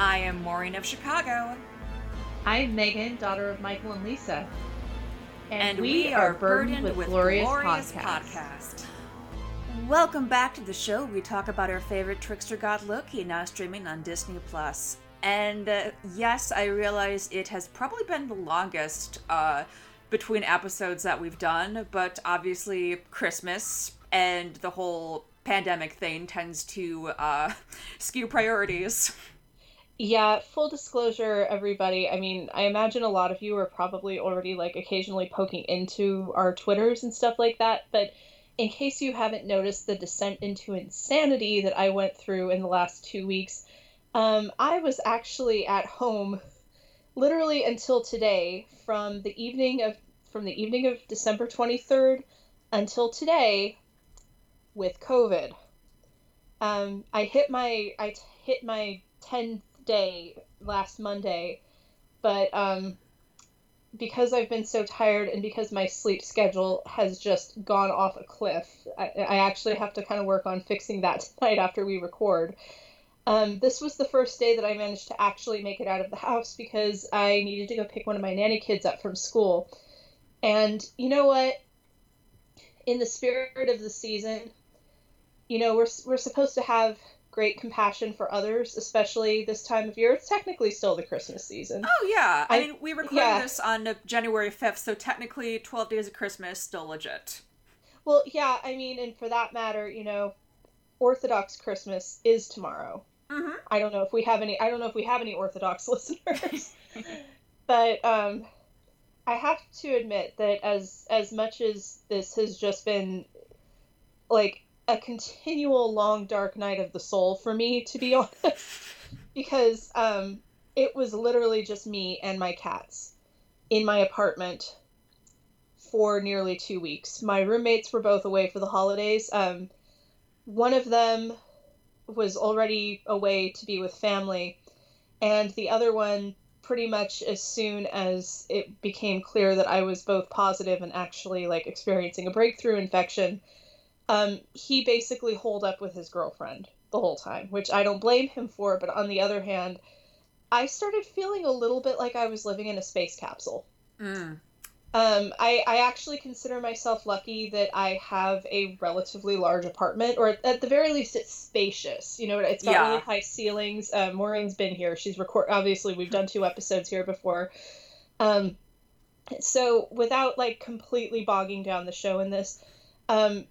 I am Maureen of Chicago. I'm Megan, daughter of Michael and Lisa. And, we, are burdened, with, Glorious, Podcast. Podcast. Welcome back to the show. We talk about our favorite trickster god Loki, now streaming on Disney Plus. And uh, yes, I realize it has probably been the longest uh, between episodes that we've done, but obviously Christmas and the whole pandemic thing tends to uh, skew priorities. Yeah, full disclosure, everybody. I mean, I imagine a lot of you are probably already like occasionally poking into our Twitters and stuff like that, but in case you haven't noticed the descent into insanity that I went through in the last two weeks, um, I was actually at home literally until today from the evening of from the evening of December 23rd until today with COVID. Um, I hit my I hit my 10 day last Monday, but um, because I've been so tired and because my sleep schedule has just gone off a cliff, I, I actually have to kind of work on fixing that tonight after we record. Um, this was the first day that I managed to actually make it out of the house because I needed to go pick one of my nanny kids up from school. And you know what? In the spirit of the season, you know, we're, we're supposed to have great compassion for others, especially this time of year. It's technically still the Christmas season. Oh yeah, I, I mean we recorded yeah. this on January fifth, so technically twelve days of Christmas still legit. Well, yeah, I mean, and for that matter, you know, Orthodox Christmas is tomorrow. Mm-hmm. I don't know if we have any. I don't know if we have any Orthodox listeners, but um, I have to admit that as as much as this has just been like a continual long dark night of the soul for me to be honest. Because um it was literally just me and my cats in my apartment for nearly two weeks. My roommates were both away for the holidays. Um one of them was already away to be with family and the other one pretty much as soon as it became clear that I was both positive and actually like experiencing a breakthrough infection um, he basically holed up with his girlfriend the whole time, which I don't blame him for. But on the other hand, I started feeling a little bit like I was living in a space capsule. Mm. Um, I, I actually consider myself lucky that I have a relatively large apartment, or at the very least, it's spacious. You know, it's got yeah. really high ceilings. Uh, Maureen's been here; she's record. Obviously, we've done two episodes here before. Um, so without like completely bogging down the show in this, um,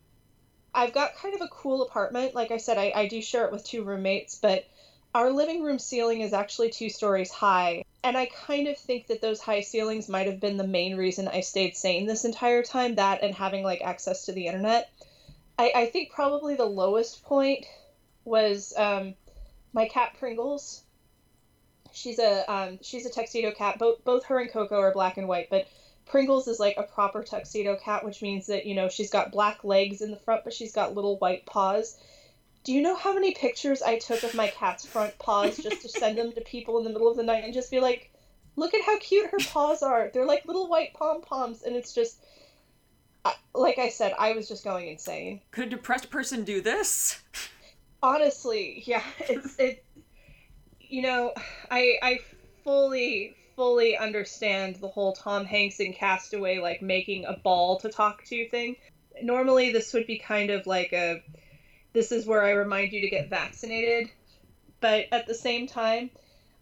I've got kind of a cool apartment. Like I said, I, I do share it with two roommates, but our living room ceiling is actually two stories high. And I kind of think that those high ceilings might have been the main reason I stayed sane this entire time. That and having like access to the internet. I, I think probably the lowest point was um, my cat Pringles. She's a um, she's a tuxedo cat. Both both her and Coco are black and white, but Pringles is like a proper tuxedo cat, which means that, you know, she's got black legs in the front, but she's got little white paws. Do you know how many pictures I took of my cat's front paws just to send them to people in the middle of the night and just be like, look at how cute her paws are. They're like little white pom poms, and it's just. Like I said, I was just going insane. Could a depressed person do this? Honestly, yeah, it's it. You know, I I fully fully understand the whole Tom Hanks in Castaway like making a ball to talk to thing. Normally, this would be kind of like a this is where I remind you to get vaccinated. But at the same time,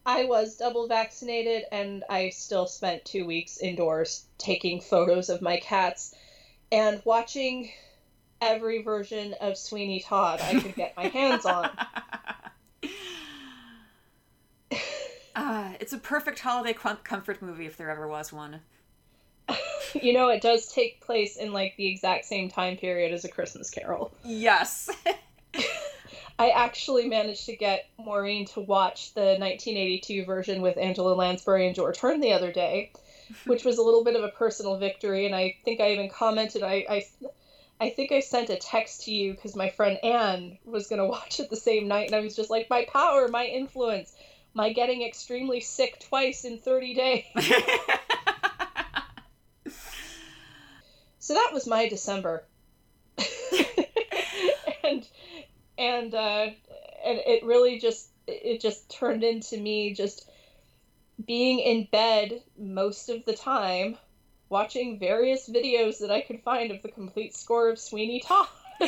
I was double vaccinated and I still spent two weeks indoors taking photos of my cats and watching every version of Sweeney Todd I could get my hands on. Uh, it's a perfect holiday comfort movie if there ever was one. you know, it does take place in like the exact same time period as A Christmas Carol. Yes. I actually managed to get Maureen to watch the 1982 version with Angela Lansbury and George Hearn the other day, which was a little bit of a personal victory. And I think I even commented, I, I, I think I sent a text to you because my friend Anne was going to watch it the same night. And I was just like, my power, my influence my getting extremely sick twice in 30 days. so that was my December. and and uh, and it really just it just turned into me just being in bed most of the time watching various videos that I could find of the complete score of Sweeney Todd.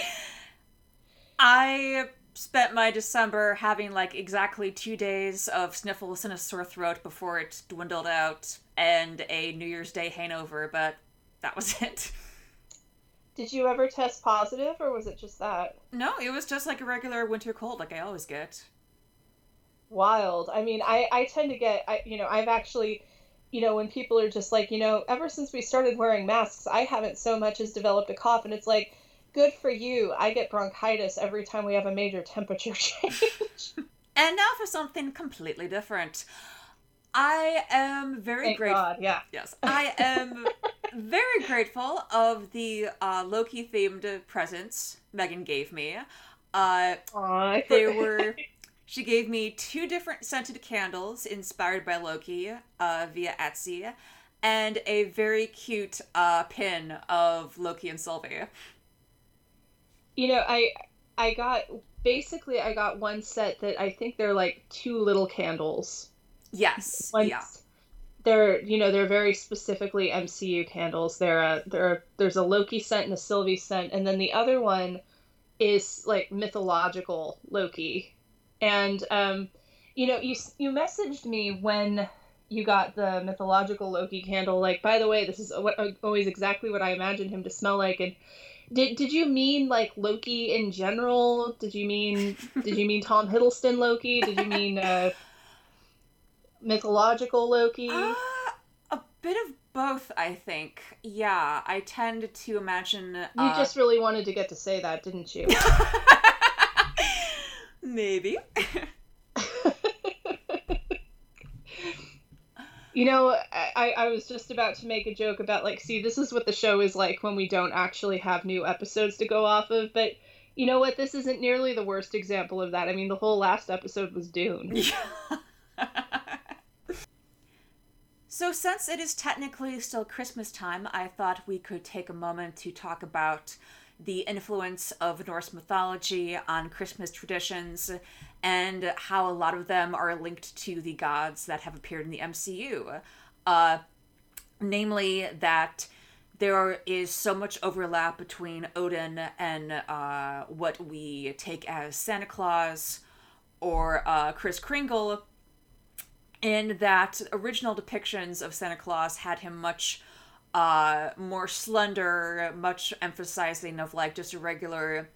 I spent my December having like exactly two days of sniffles and a sore throat before it dwindled out, and a New Year's Day hangover, but that was it. Did you ever test positive, or was it just that? No, it was just like a regular winter cold, like I always get. Wild. I mean, I I tend to get, I you know, I've actually, you know, when people are just like, you know, ever since we started wearing masks, I haven't so much as developed a cough, and it's like, good for you. I get bronchitis every time we have a major temperature change. and now for something completely different. I am very grateful. Yeah. Yes, I am very grateful of the uh, Loki themed presents Megan gave me. Uh, Aww, they were. She gave me two different scented candles inspired by Loki uh, via Etsy, and a very cute uh, pin of Loki and Sylvie. You know, I I got basically I got one set that I think they're like two little candles. Yes. Once, yeah they're you know they're very specifically MCU candles. They're a, they're there's a Loki scent and a Sylvie scent, and then the other one is like mythological Loki. And um, you know you you messaged me when you got the mythological Loki candle. Like by the way, this is what always exactly what I imagined him to smell like. And did did you mean like Loki in general? Did you mean did you mean Tom Hiddleston Loki? Did you mean uh, mythological Loki? Uh, a bit of both, I think. Yeah, I tend to imagine. Uh... You just really wanted to get to say that, didn't you? Maybe. you know, I, I was just about to make a joke about, like, see, this is what the show is like when we don't actually have new episodes to go off of, but you know what? This isn't nearly the worst example of that. I mean, the whole last episode was Dune. So, since it is technically still Christmas time, I thought we could take a moment to talk about the influence of Norse mythology on Christmas traditions and how a lot of them are linked to the gods that have appeared in the MCU. Uh, namely, that there is so much overlap between Odin and uh, what we take as Santa Claus or uh, Kris Kringle in that original depictions of Santa Claus had him much uh, more slender, much emphasizing of like just a regular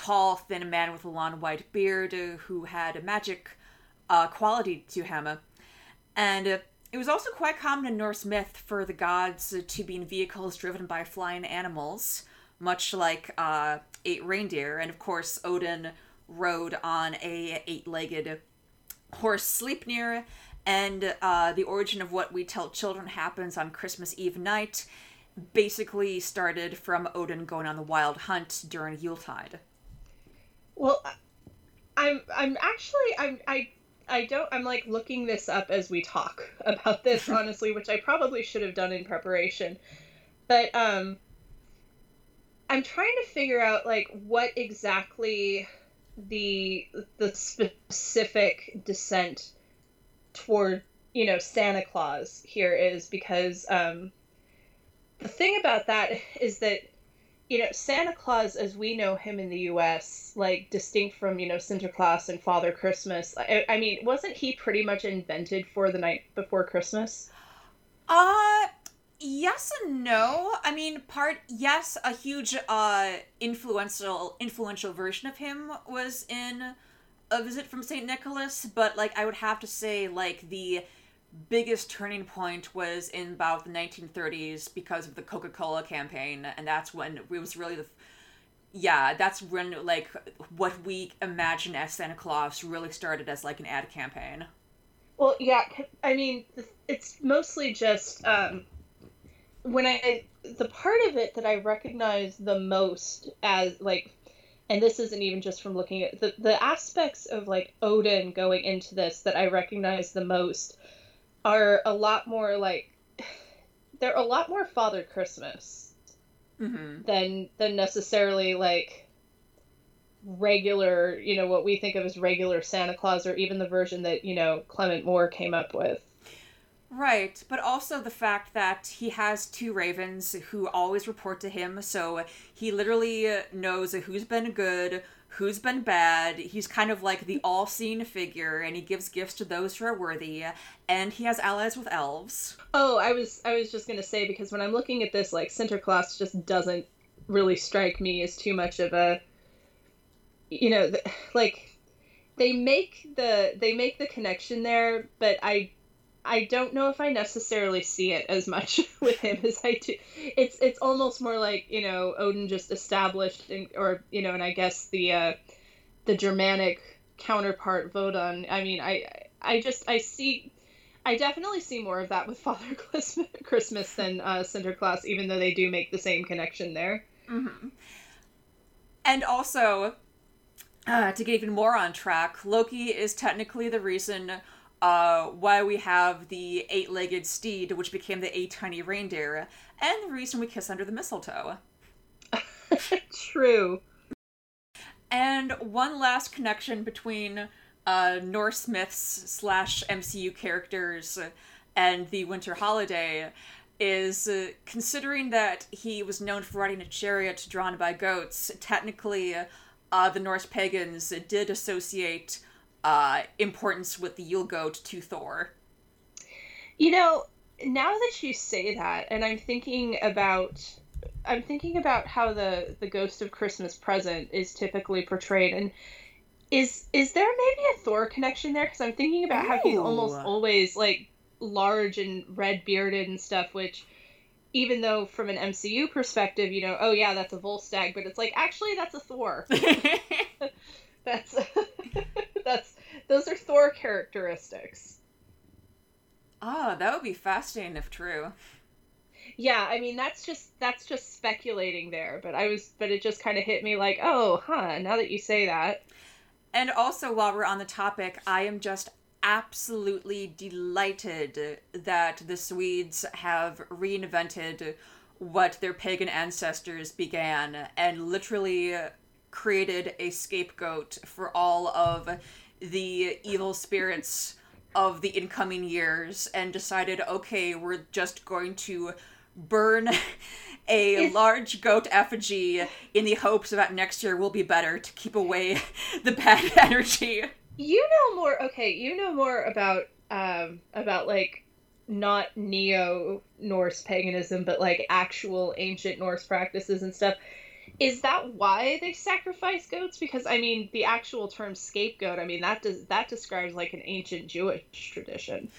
tall, thin man with a long white beard who had a magic uh, quality to him. And it was also quite common in Norse myth for the gods to be in vehicles driven by flying animals, much like uh, eight reindeer. And of course, Odin rode on a eight-legged horse Sleipnir, and uh, the origin of what we tell children happens on Christmas Eve night basically started from Odin going on the wild hunt during Yuletide. Well, I'm I'm actually I'm I I don't I'm like looking this up as we talk about this honestly, which I probably should have done in preparation. But um I'm trying to figure out like what exactly the the specific descent toward you know Santa Claus here is because um, the thing about that is that you know Santa Claus as we know him in the U.S. like distinct from you know Sinterklaas and Father Christmas. I, I mean, wasn't he pretty much invented for the night before Christmas? Uh yes and no. I mean, part yes, a huge uh influential influential version of him was in a visit from St. Nicholas, but like I would have to say like the biggest turning point was in about the 1930s because of the Coca-Cola campaign and that's when it was really the yeah, that's when like what we imagine as Santa Claus really started as like an ad campaign. Well, yeah, I mean, it's mostly just um, when I the part of it that I recognize the most as like and this isn't even just from looking at the, the aspects of like Odin going into this that I recognize the most are a lot more like they're a lot more Father Christmas mm-hmm. than than necessarily like regular, you know, what we think of as regular Santa Claus, or even the version that you know Clement Moore came up with. Right, but also the fact that he has two ravens who always report to him, so he literally knows who's been good, who's been bad. He's kind of like the all seeing figure, and he gives gifts to those who are worthy, and he has allies with elves. Oh, I was I was just gonna say because when I'm looking at this, like Sinterklaas just doesn't really strike me as too much of a, you know, like they make the they make the connection there, but I I don't know if I necessarily see it as much with him as I do. It's it's almost more like you know Odin just established, or you know, and I guess the uh, the Germanic counterpart Wodan. I mean, I I just I see. I definitely see more of that with Father Christmas than uh, Sinterklaas, even though they do make the same connection there. Mm-hmm. And also, uh, to get even more on track, Loki is technically the reason uh, why we have the eight legged steed, which became the eight tiny reindeer, and the reason we kiss under the mistletoe. True. And one last connection between uh, Norse myths slash MCU characters and the winter holiday is uh, considering that he was known for riding a chariot drawn by goats, technically, uh, the Norse pagans did associate uh, importance with the Yule goat to Thor. You know, now that you say that, and I'm thinking about, I'm thinking about how the the ghost of Christmas present is typically portrayed, and is is there maybe a Thor connection there? Because I'm thinking about Ooh. how he's almost always like large and red bearded and stuff, which even though from an MCU perspective, you know, oh yeah, that's a Volstagg, but it's like actually that's a Thor. that's that's those are Thor characteristics. Oh, that would be fascinating if true. Yeah, I mean that's just that's just speculating there, but I was but it just kind of hit me like, "Oh, huh, now that you say that." And also while we're on the topic, I am just absolutely delighted that the Swedes have reinvented what their pagan ancestors began and literally created a scapegoat for all of the evil spirits of the incoming years and decided, okay, we're just going to burn a large goat effigy in the hopes that next year will be better to keep away the bad energy. You know more. Okay, you know more about um about like not neo Norse paganism, but like actual ancient Norse practices and stuff. Is that why they sacrifice goats? Because I mean, the actual term scapegoat. I mean, that does that describes like an ancient Jewish tradition.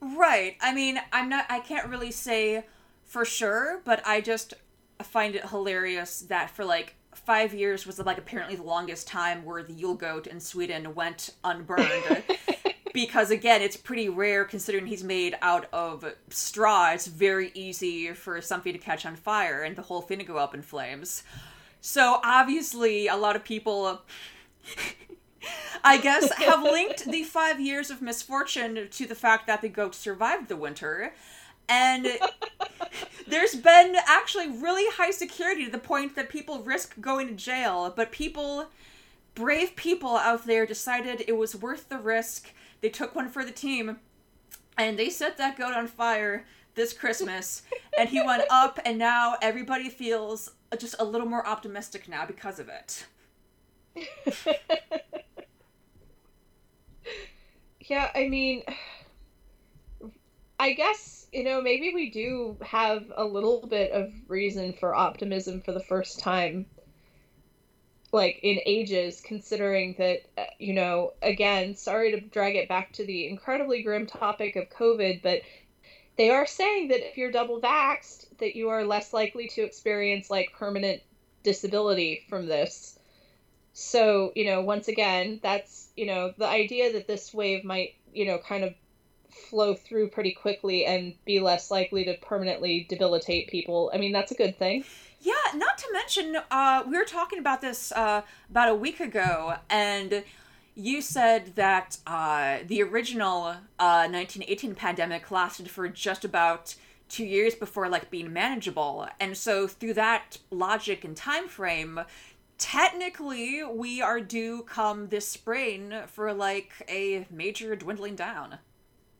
Right. I mean, I'm not. I can't really say for sure, but I just find it hilarious that for like five years was like apparently the longest time where the Yule goat in Sweden went unburned. because again, it's pretty rare considering he's made out of straw. It's very easy for something to catch on fire and the whole thing to go up in flames. So obviously, a lot of people. I guess, have linked the five years of misfortune to the fact that the goat survived the winter. And there's been actually really high security to the point that people risk going to jail. But people, brave people out there, decided it was worth the risk they took one for the team, and they set that goat on fire this Christmas, and he went up, and now everybody feels just a little more optimistic now because of it. yeah, I mean, I guess, you know, maybe we do have a little bit of reason for optimism for the first time like in ages considering that uh, you know again sorry to drag it back to the incredibly grim topic of covid but they are saying that if you're double vaxxed that you are less likely to experience like permanent disability from this. So you know once again that's you know the idea that this wave might you know kind of flow through pretty quickly and be less likely to permanently debilitate people i mean that's a good thing yeah, not to mention, uh, we were talking about this uh, about a week ago, and you said that uh, the original uh, 1918 pandemic lasted for just about two years before like being manageable, and so through that logic and time frame, technically we are due come this spring for like a major dwindling down.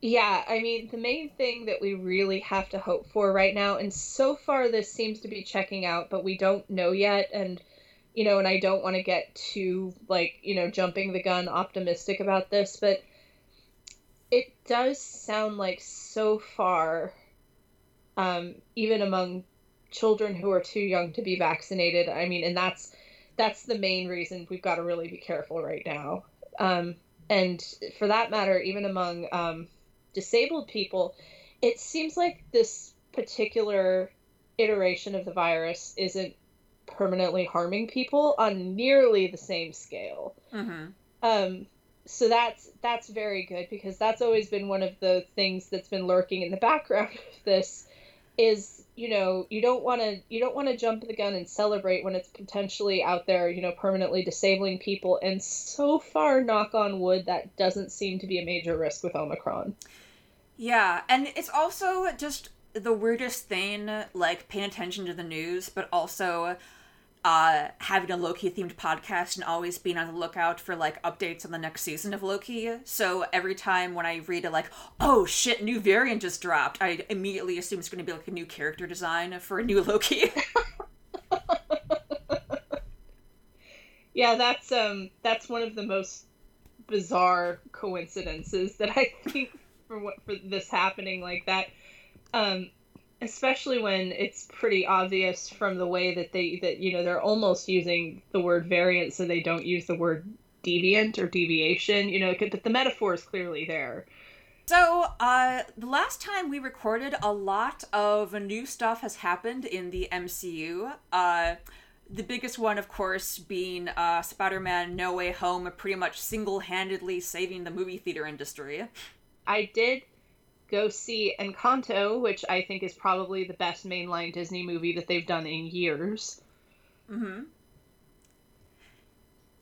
Yeah, I mean, the main thing that we really have to hope for right now, and so far this seems to be checking out, but we don't know yet, and, you know, and I don't want to get too, like, you know, jumping the gun optimistic about this, but it does sound like so far, um, even among children who are too young to be vaccinated, I mean, and that's that's the main reason we've got to really be careful right now. Um, and for that matter, even among um, disabled people, it seems like this particular iteration of the virus isn't permanently harming people on nearly the same scale. Mm-hmm. Um, so that's that's very good because that's always been one of the things that's been lurking in the background of this is you know you don't want to you don't want to jump the gun and celebrate when it's potentially out there you know permanently disabling people and so far knock on wood that doesn't seem to be a major risk with omicron yeah and it's also just the weirdest thing like paying attention to the news but also uh, having a Loki themed podcast and always being on the lookout for like updates on the next season of Loki. So every time when I read a like, oh shit, new variant just dropped, I immediately assume it's going to be like a new character design for a new Loki. yeah, that's um that's one of the most bizarre coincidences that I think for what for this happening like that. Um, especially when it's pretty obvious from the way that they that you know they're almost using the word variant so they don't use the word deviant or deviation you know but the metaphor is clearly there so uh the last time we recorded a lot of new stuff has happened in the mcu uh the biggest one, of course, being uh, Spider Man No Way Home, pretty much single handedly saving the movie theater industry. I did go see Encanto, which I think is probably the best mainline Disney movie that they've done in years. Mm-hmm.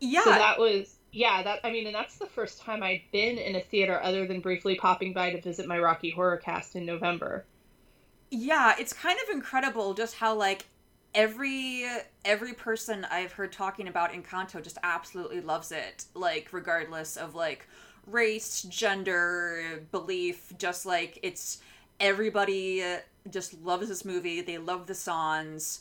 Yeah. So that was yeah, that I mean, and that's the first time I'd been in a theater other than briefly popping by to visit my Rocky Horror cast in November. Yeah, it's kind of incredible just how like every every person I've heard talking about Encanto just absolutely loves it, like regardless of like race, gender, belief, just like it's everybody uh, just loves this movie. They love the songs.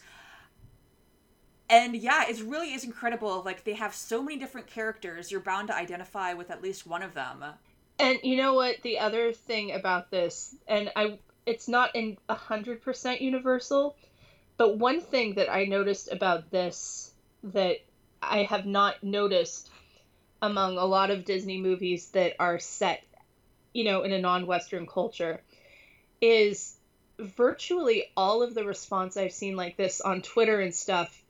And yeah, it really is incredible. Like they have so many different characters. You're bound to identify with at least one of them. And you know what? The other thing about this, and I, it's not in a hundred percent universal, but one thing that I noticed about this that I have not noticed among a lot of Disney movies that are set, you know, in a non-Western culture, is virtually all of the response I've seen like this on Twitter and stuff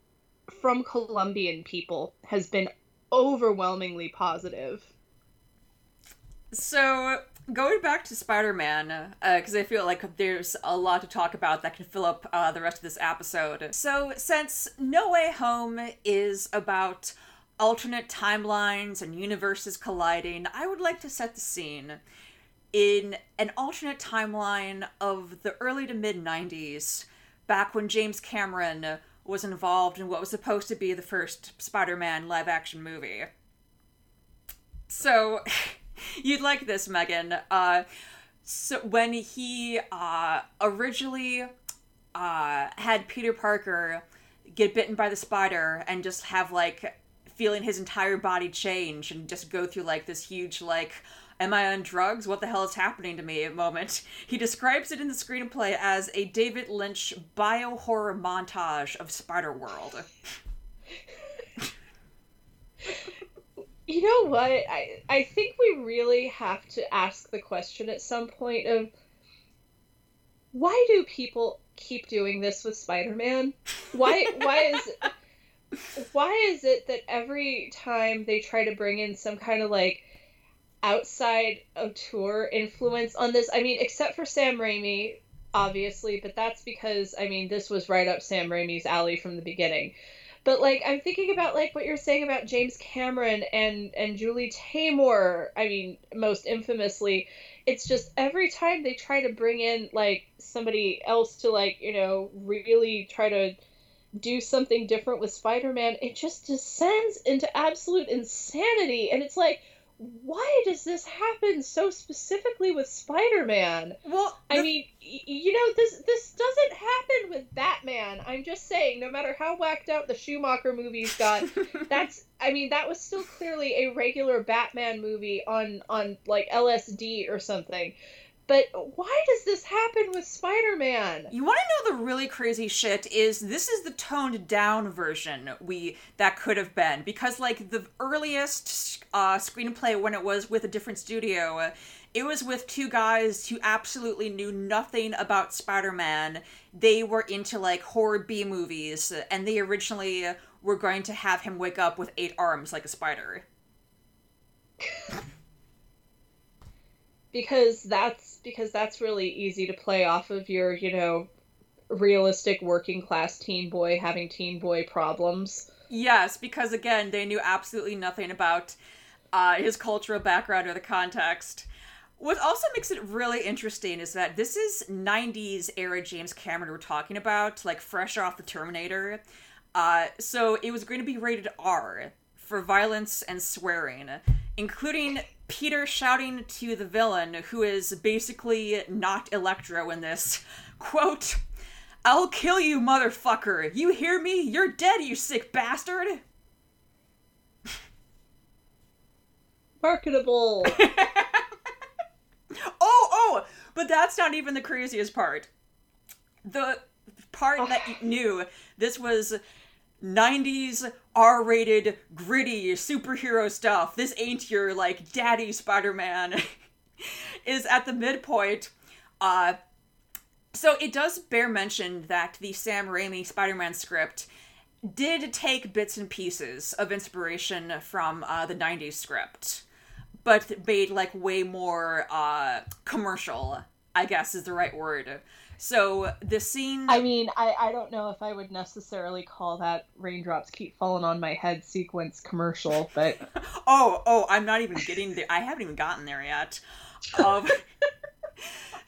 from Colombian people has been overwhelmingly positive. So, going back to Spider Man, because uh, I feel like there's a lot to talk about that can fill up uh, the rest of this episode. So, since No Way Home is about alternate timelines and universes colliding, I would like to set the scene in an alternate timeline of the early to mid 90s, back when James Cameron was involved in what was supposed to be the first Spider Man live action movie. So, you'd like this, Megan. Uh, so, when he uh, originally uh, had Peter Parker get bitten by the spider and just have like feeling his entire body change and just go through like this huge like am I on drugs? What the hell is happening to me moment. He describes it in the screenplay as a David Lynch bio horror montage of Spider World. you know what? I I think we really have to ask the question at some point of why do people keep doing this with Spider-Man? Why why is why is it that every time they try to bring in some kind of like outside auteur influence on this, I mean, except for Sam Raimi, obviously, but that's because I mean this was right up Sam Raimi's alley from the beginning. But like I'm thinking about like what you're saying about James Cameron and and Julie Taymor. I mean, most infamously, it's just every time they try to bring in like somebody else to like you know really try to do something different with Spider-Man, it just descends into absolute insanity and it's like why does this happen so specifically with Spider-Man? Well, the... I mean, you know, this this doesn't happen with Batman. I'm just saying, no matter how whacked out the Schumacher movies got, that's I mean, that was still clearly a regular Batman movie on on like LSD or something. But why does this happen with Spider-Man? You want to know the really crazy shit is this is the toned down version we that could have been because like the earliest uh, screenplay when it was with a different studio, it was with two guys who absolutely knew nothing about Spider-Man. They were into like horror B movies and they originally were going to have him wake up with eight arms like a spider. because that's because that's really easy to play off of your you know realistic working class teen boy having teen boy problems. Yes because again they knew absolutely nothing about uh, his cultural background or the context. What also makes it really interesting is that this is 90s era james cameron we're talking about like fresh off the terminator. Uh, so it was going to be rated r for violence and swearing including Peter shouting to the villain, who is basically not Electro in this, quote, I'll kill you, motherfucker! You hear me? You're dead, you sick bastard! Marketable! oh, oh! But that's not even the craziest part. The part that you knew this was 90s R rated, gritty superhero stuff. This ain't your, like, daddy Spider Man, is at the midpoint. Uh, so it does bear mention that the Sam Raimi Spider Man script did take bits and pieces of inspiration from uh, the 90s script, but made, like, way more uh, commercial, I guess is the right word. So the scene. I mean, I, I don't know if I would necessarily call that raindrops keep falling on my head sequence commercial, but. oh, oh, I'm not even getting there. I haven't even gotten there yet. Um,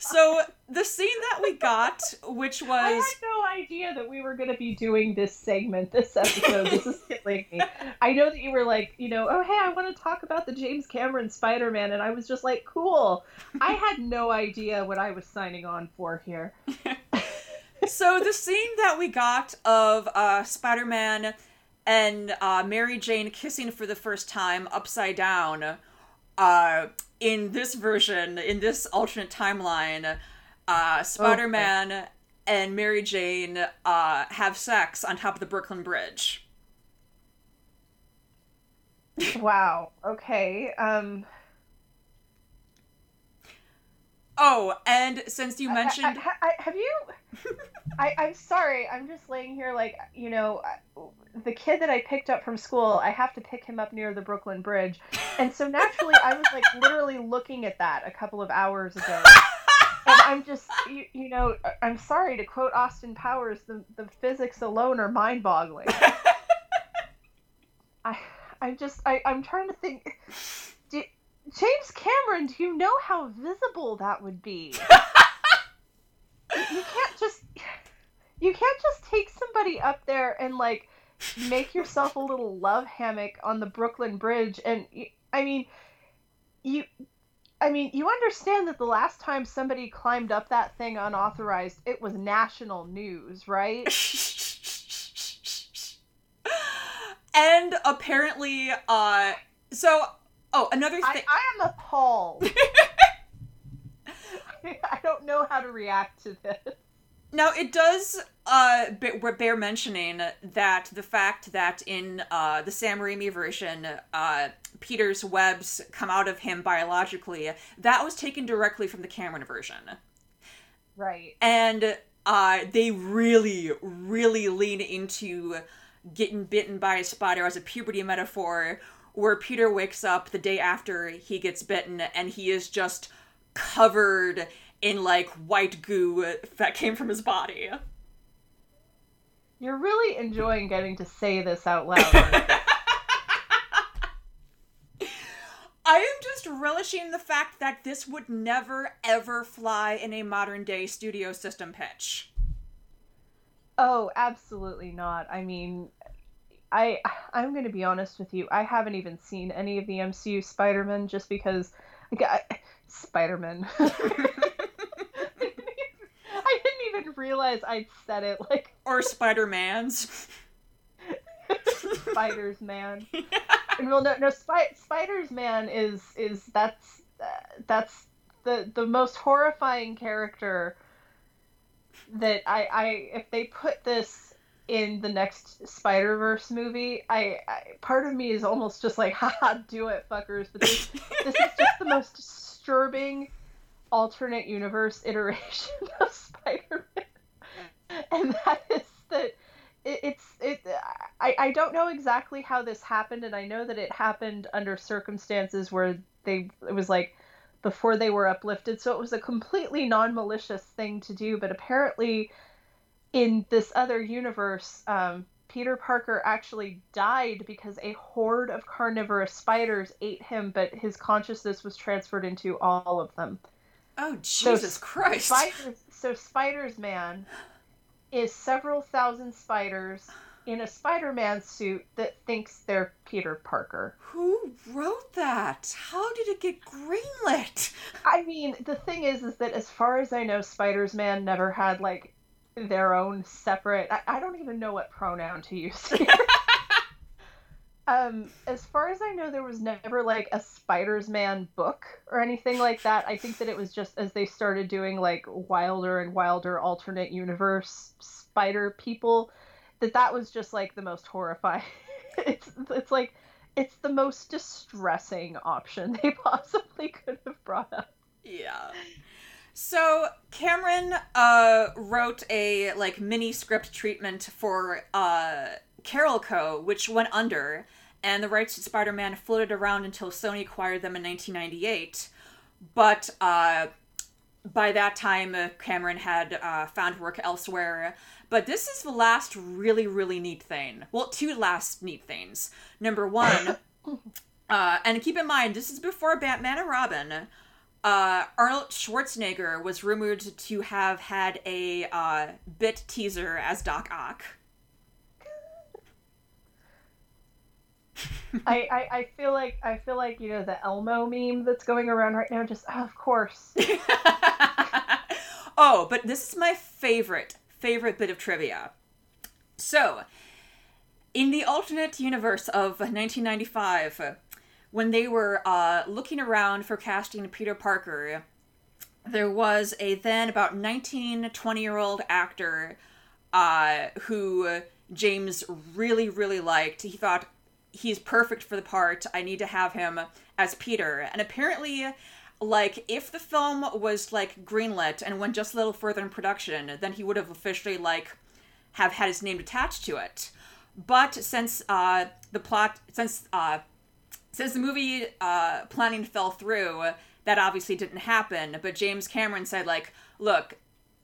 so the scene that we got, which was I had no idea that we were going to be doing this segment, this episode. this is killing me. I know that you were like, you know, oh hey, I want to talk about the James Cameron Spider Man, and I was just like, cool. I had no idea what I was signing on for here. so the scene that we got of uh, Spider Man and uh, Mary Jane kissing for the first time upside down uh, in this version, in this alternate timeline, uh, Spider Man okay. and Mary Jane uh, have sex on top of the Brooklyn Bridge. wow. Okay. Um. Oh, and since you mentioned, I, I, I, have you? I, I'm sorry. I'm just laying here, like you know, the kid that I picked up from school. I have to pick him up near the Brooklyn Bridge, and so naturally, I was like literally looking at that a couple of hours ago. and I'm just, you, you know, I'm sorry to quote Austin Powers: the the physics alone are mind-boggling. I, I'm just, I, I'm trying to think. Do, James Cameron, do you know how visible that would be? you can't just you can't just take somebody up there and like make yourself a little love hammock on the Brooklyn Bridge and I mean you I mean, you understand that the last time somebody climbed up that thing unauthorized, it was national news, right? and apparently uh so oh, another thing I, I am appalled. I don't know how to react to this. Now it does uh, bear mentioning that the fact that in uh, the Sam Raimi version, uh, Peter's webs come out of him biologically, that was taken directly from the Cameron version. Right. And uh, they really, really lean into getting bitten by a spider as a puberty metaphor, where Peter wakes up the day after he gets bitten and he is just covered in like white goo that came from his body. You're really enjoying getting to say this out loud. I am just relishing the fact that this would never ever fly in a modern day studio system pitch. Oh, absolutely not. I mean, I I'm going to be honest with you. I haven't even seen any of the MCU Spider-Man just because like, Spider-Man. I didn't even realize I'd said it like or Spider-Man's. Spiders Man. well, no, no. Sp- Spiders Man is is that's uh, that's the the most horrifying character that I I if they put this in the next Spider Verse movie, I, I, part of me is almost just like, haha, do it, fuckers. But this, this is just the most disturbing alternate universe iteration of Spider Man, and that is that it, it's it. I I don't know exactly how this happened, and I know that it happened under circumstances where they it was like before they were uplifted, so it was a completely non malicious thing to do, but apparently in this other universe, um, Peter Parker actually died because a horde of carnivorous spiders ate him, but his consciousness was transferred into all of them. Oh Jesus so, Christ! Spiders, so Spiders Man is several thousand spiders in a Spider-Man suit that thinks they're Peter Parker. Who wrote that? How did it get greenlit? I mean, the thing is, is that as far as I know, Spider-Man never had like their own separate. I, I don't even know what pronoun to use. um, as far as I know, there was never like a Spider's Man book or anything like that. I think that it was just as they started doing like wilder and wilder alternate universe spider people, that that was just like the most horrifying. it's it's like it's the most distressing option they possibly could have brought up. Yeah. So Cameron uh, wrote a like mini script treatment for uh, Carolco, which went under, and the rights to Spider-Man floated around until Sony acquired them in 1998. But uh, by that time, uh, Cameron had uh, found work elsewhere. But this is the last really, really neat thing. Well, two last neat things. Number one, uh, and keep in mind, this is before Batman and Robin uh, Arnold Schwarzenegger was rumored to have had a uh, bit teaser as Doc Ock. I, I, I feel like I feel like you know the Elmo meme that's going around right now. Just oh, of course. oh, but this is my favorite favorite bit of trivia. So, in the alternate universe of 1995, when they were uh, looking around for casting Peter Parker, there was a then about 19, 20 year old actor uh, who James really, really liked. He thought he's perfect for the part. I need to have him as Peter. And apparently, like, if the film was like greenlit and went just a little further in production, then he would have officially like have had his name attached to it. But since uh, the plot, since uh, since the movie uh, planning fell through, that obviously didn't happen. But James Cameron said, like, look,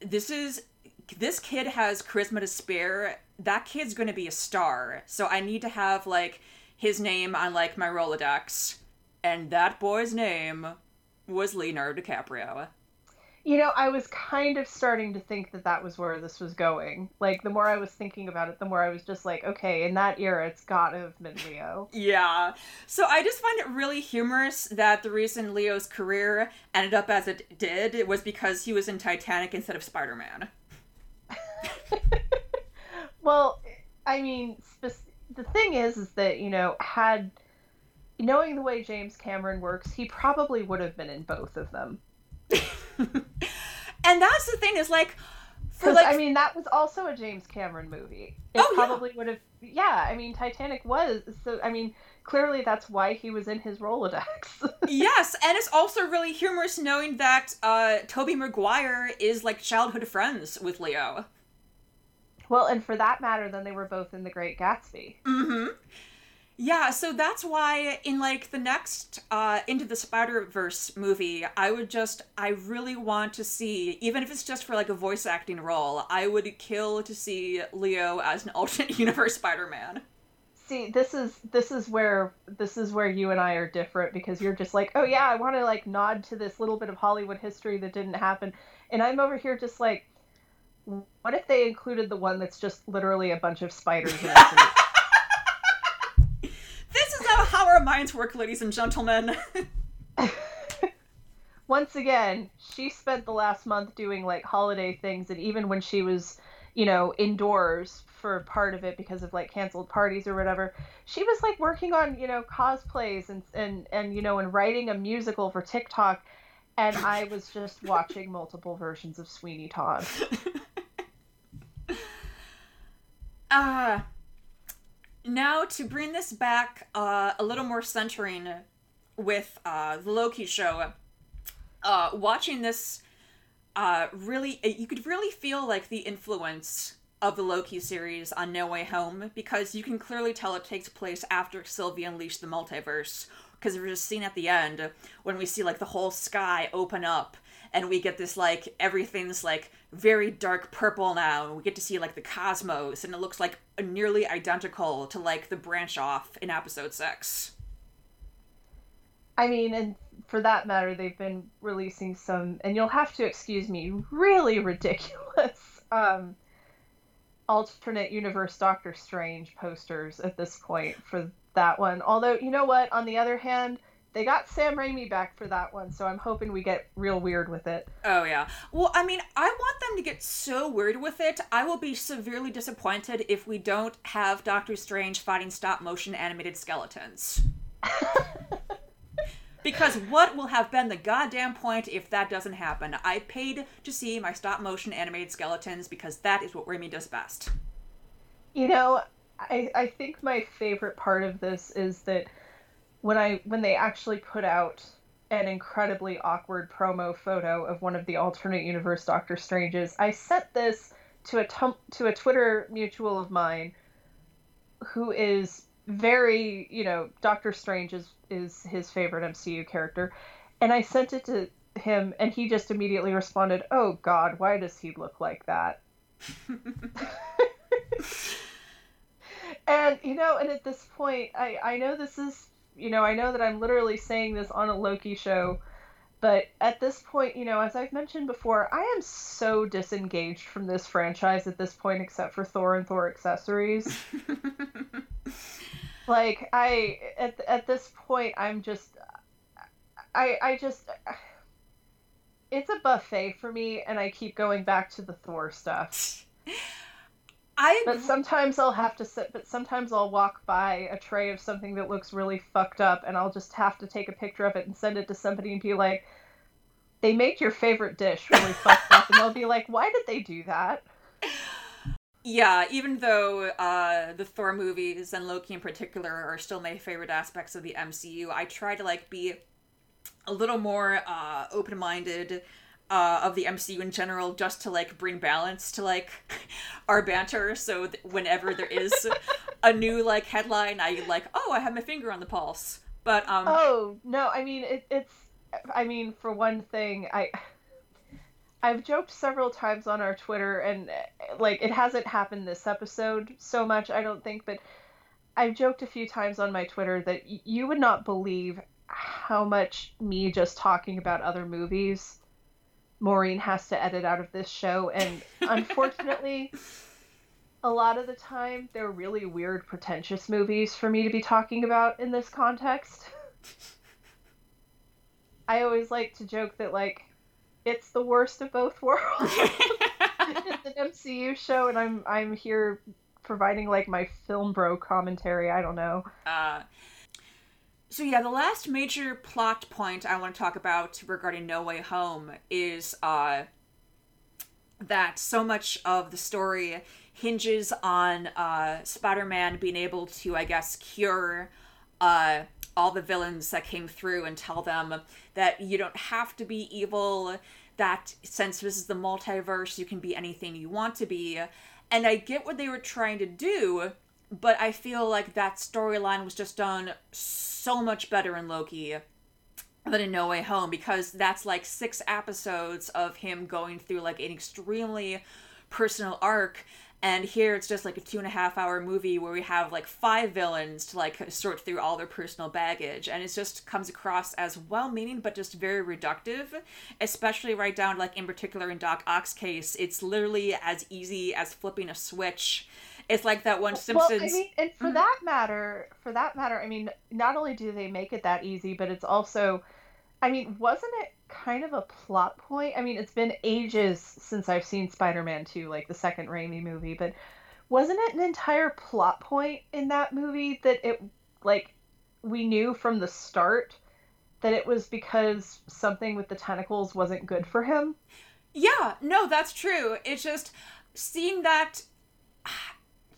this is this kid has charisma to spare. That kid's going to be a star. So I need to have like his name on like my Rolodex, and that boy's name was Leonardo DiCaprio. You know, I was kind of starting to think that that was where this was going. Like, the more I was thinking about it, the more I was just like, okay, in that era, it's gotta have been Leo. yeah. So I just find it really humorous that the reason Leo's career ended up as it did it was because he was in Titanic instead of Spider Man. well, I mean, the thing is, is that, you know, had. Knowing the way James Cameron works, he probably would have been in both of them. and that's the thing is like for like I mean that was also a James Cameron movie. It oh, probably yeah. would have yeah, I mean Titanic was so I mean clearly that's why he was in his Rolodex. yes, and it's also really humorous knowing that uh Tobey Maguire is like childhood friends with Leo. Well, and for that matter, then they were both in The Great Gatsby. Mm-hmm. Yeah, so that's why in like the next uh Into the Spider-Verse movie, I would just I really want to see even if it's just for like a voice acting role, I would kill to see Leo as an alternate universe Spider-Man. See, this is this is where this is where you and I are different because you're just like, "Oh yeah, I want to like nod to this little bit of Hollywood history that didn't happen." And I'm over here just like what if they included the one that's just literally a bunch of spiders in This is how our minds work, ladies and gentlemen. Once again, she spent the last month doing like holiday things, and even when she was, you know, indoors for part of it because of like canceled parties or whatever, she was like working on, you know, cosplays and and and you know, and writing a musical for TikTok and I was just watching multiple versions of Sweeney Todd. uh now to bring this back uh, a little more centering with uh, the Loki show, uh, watching this uh, really, you could really feel like the influence of the Loki series on No Way Home because you can clearly tell it takes place after Sylvie unleashed the multiverse, because a scene at the end when we see like the whole sky open up and we get this like everything's like very dark purple now and we get to see like the cosmos and it looks like nearly identical to like the branch off in episode 6 i mean and for that matter they've been releasing some and you'll have to excuse me really ridiculous um alternate universe doctor strange posters at this point for that one. Although, you know what? On the other hand, they got Sam Raimi back for that one, so I'm hoping we get real weird with it. Oh yeah. Well, I mean, I want them to get so weird with it. I will be severely disappointed if we don't have Doctor Strange fighting stop motion animated skeletons. because what will have been the goddamn point if that doesn't happen? I paid to see my stop motion animated skeletons because that is what Raimi does best. You know, I, I think my favorite part of this is that when I when they actually put out an incredibly awkward promo photo of one of the alternate universe Doctor Stranges, I sent this to a tum- to a Twitter mutual of mine who is very, you know, Doctor Strange is is his favorite MCU character, and I sent it to him and he just immediately responded, "Oh god, why does he look like that?" and you know, and at this point, I I know this is you know I know that I'm literally saying this on a Loki show, but at this point, you know, as I've mentioned before, I am so disengaged from this franchise at this point, except for Thor and Thor accessories. like I at at this point, I'm just I I just it's a buffet for me, and I keep going back to the Thor stuff. I but sometimes I'll have to sit but sometimes I'll walk by a tray of something that looks really fucked up and I'll just have to take a picture of it and send it to somebody and be like they make your favorite dish really fucked up and they'll be like why did they do that? Yeah, even though uh, the Thor movies and Loki in particular are still my favorite aspects of the MCU, I try to like be a little more uh, open-minded uh, of the MCU in general, just to like bring balance to like our banter. So th- whenever there is a new like headline, I like, oh, I have my finger on the pulse. But um, oh no, I mean it, it's, I mean for one thing, I. I've joked several times on our Twitter, and like it hasn't happened this episode so much, I don't think, but I've joked a few times on my Twitter that y- you would not believe how much me just talking about other movies Maureen has to edit out of this show. And unfortunately, a lot of the time, they're really weird, pretentious movies for me to be talking about in this context. I always like to joke that, like, it's the worst of both worlds. it's an MCU show, and I'm I'm here providing like my film bro commentary. I don't know. Uh, so yeah, the last major plot point I want to talk about regarding No Way Home is uh, that so much of the story hinges on uh, Spider-Man being able to, I guess, cure uh, all the villains that came through and tell them that you don't have to be evil. That since this is the multiverse, you can be anything you want to be. And I get what they were trying to do, but I feel like that storyline was just done so much better in Loki than in No Way Home because that's like six episodes of him going through like an extremely personal arc And here it's just like a two and a half hour movie where we have like five villains to like sort through all their personal baggage. And it just comes across as well meaning, but just very reductive, especially right down, like in particular in Doc Ock's case, it's literally as easy as flipping a switch. It's like that one Simpsons. Well, I mean, and for mm-hmm. that matter, for that matter, I mean, not only do they make it that easy, but it's also, I mean, wasn't it kind of a plot point. I mean, it's been ages since I've seen Spider-Man 2, like the second Raimi movie, but wasn't it an entire plot point in that movie that it like we knew from the start that it was because something with the tentacles wasn't good for him? Yeah, no, that's true. It's just seeing that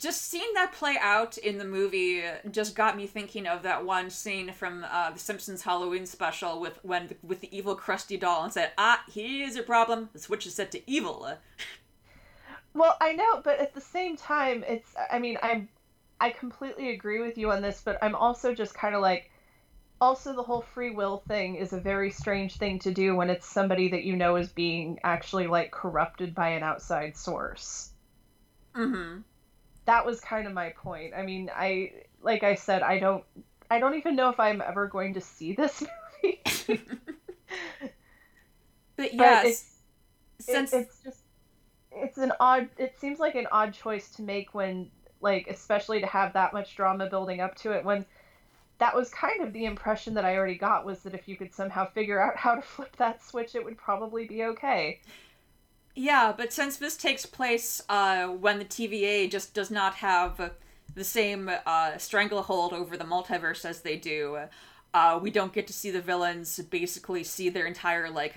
just seeing that play out in the movie just got me thinking of that one scene from uh, the Simpsons Halloween special with when the, with the evil Krusty doll and said, "Ah, here's your problem. The switch is set to evil." Well, I know, but at the same time, it's. I mean, I'm. I completely agree with you on this, but I'm also just kind of like. Also, the whole free will thing is a very strange thing to do when it's somebody that you know is being actually like corrupted by an outside source. Mm-hmm that was kind of my point. I mean, I like I said, I don't I don't even know if I'm ever going to see this movie. but yes, but it's, since it, it's just it's an odd it seems like an odd choice to make when like especially to have that much drama building up to it when that was kind of the impression that I already got was that if you could somehow figure out how to flip that switch it would probably be okay. Yeah, but since this takes place uh, when the TVA just does not have the same uh, stranglehold over the multiverse as they do, uh, we don't get to see the villains basically see their entire like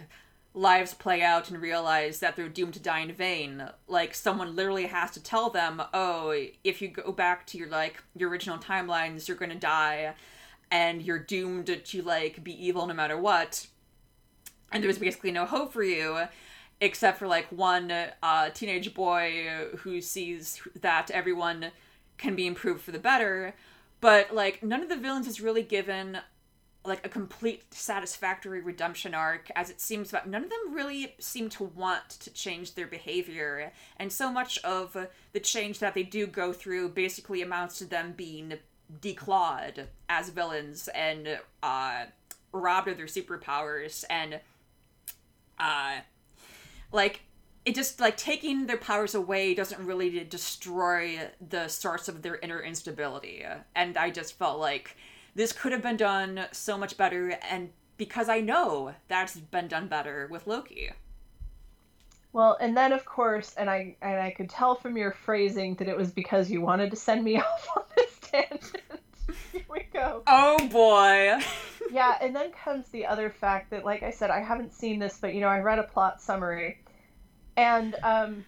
lives play out and realize that they're doomed to die in vain. Like someone literally has to tell them, "Oh, if you go back to your like your original timelines, you're gonna die, and you're doomed to like be evil no matter what." And there's basically no hope for you except for like one uh, teenage boy who sees that everyone can be improved for the better. But like none of the villains is really given like a complete satisfactory redemption arc as it seems that none of them really seem to want to change their behavior. And so much of the change that they do go through basically amounts to them being declawed as villains and uh robbed of their superpowers and uh like it just like taking their powers away doesn't really destroy the source of their inner instability. And i just felt like this could have been done so much better. And because i know that's been done better with loki. Well and then of course and i and i could tell from your phrasing that it was because you wanted to send me off on this tangent go oh boy yeah and then comes the other fact that like i said i haven't seen this but you know i read a plot summary and um,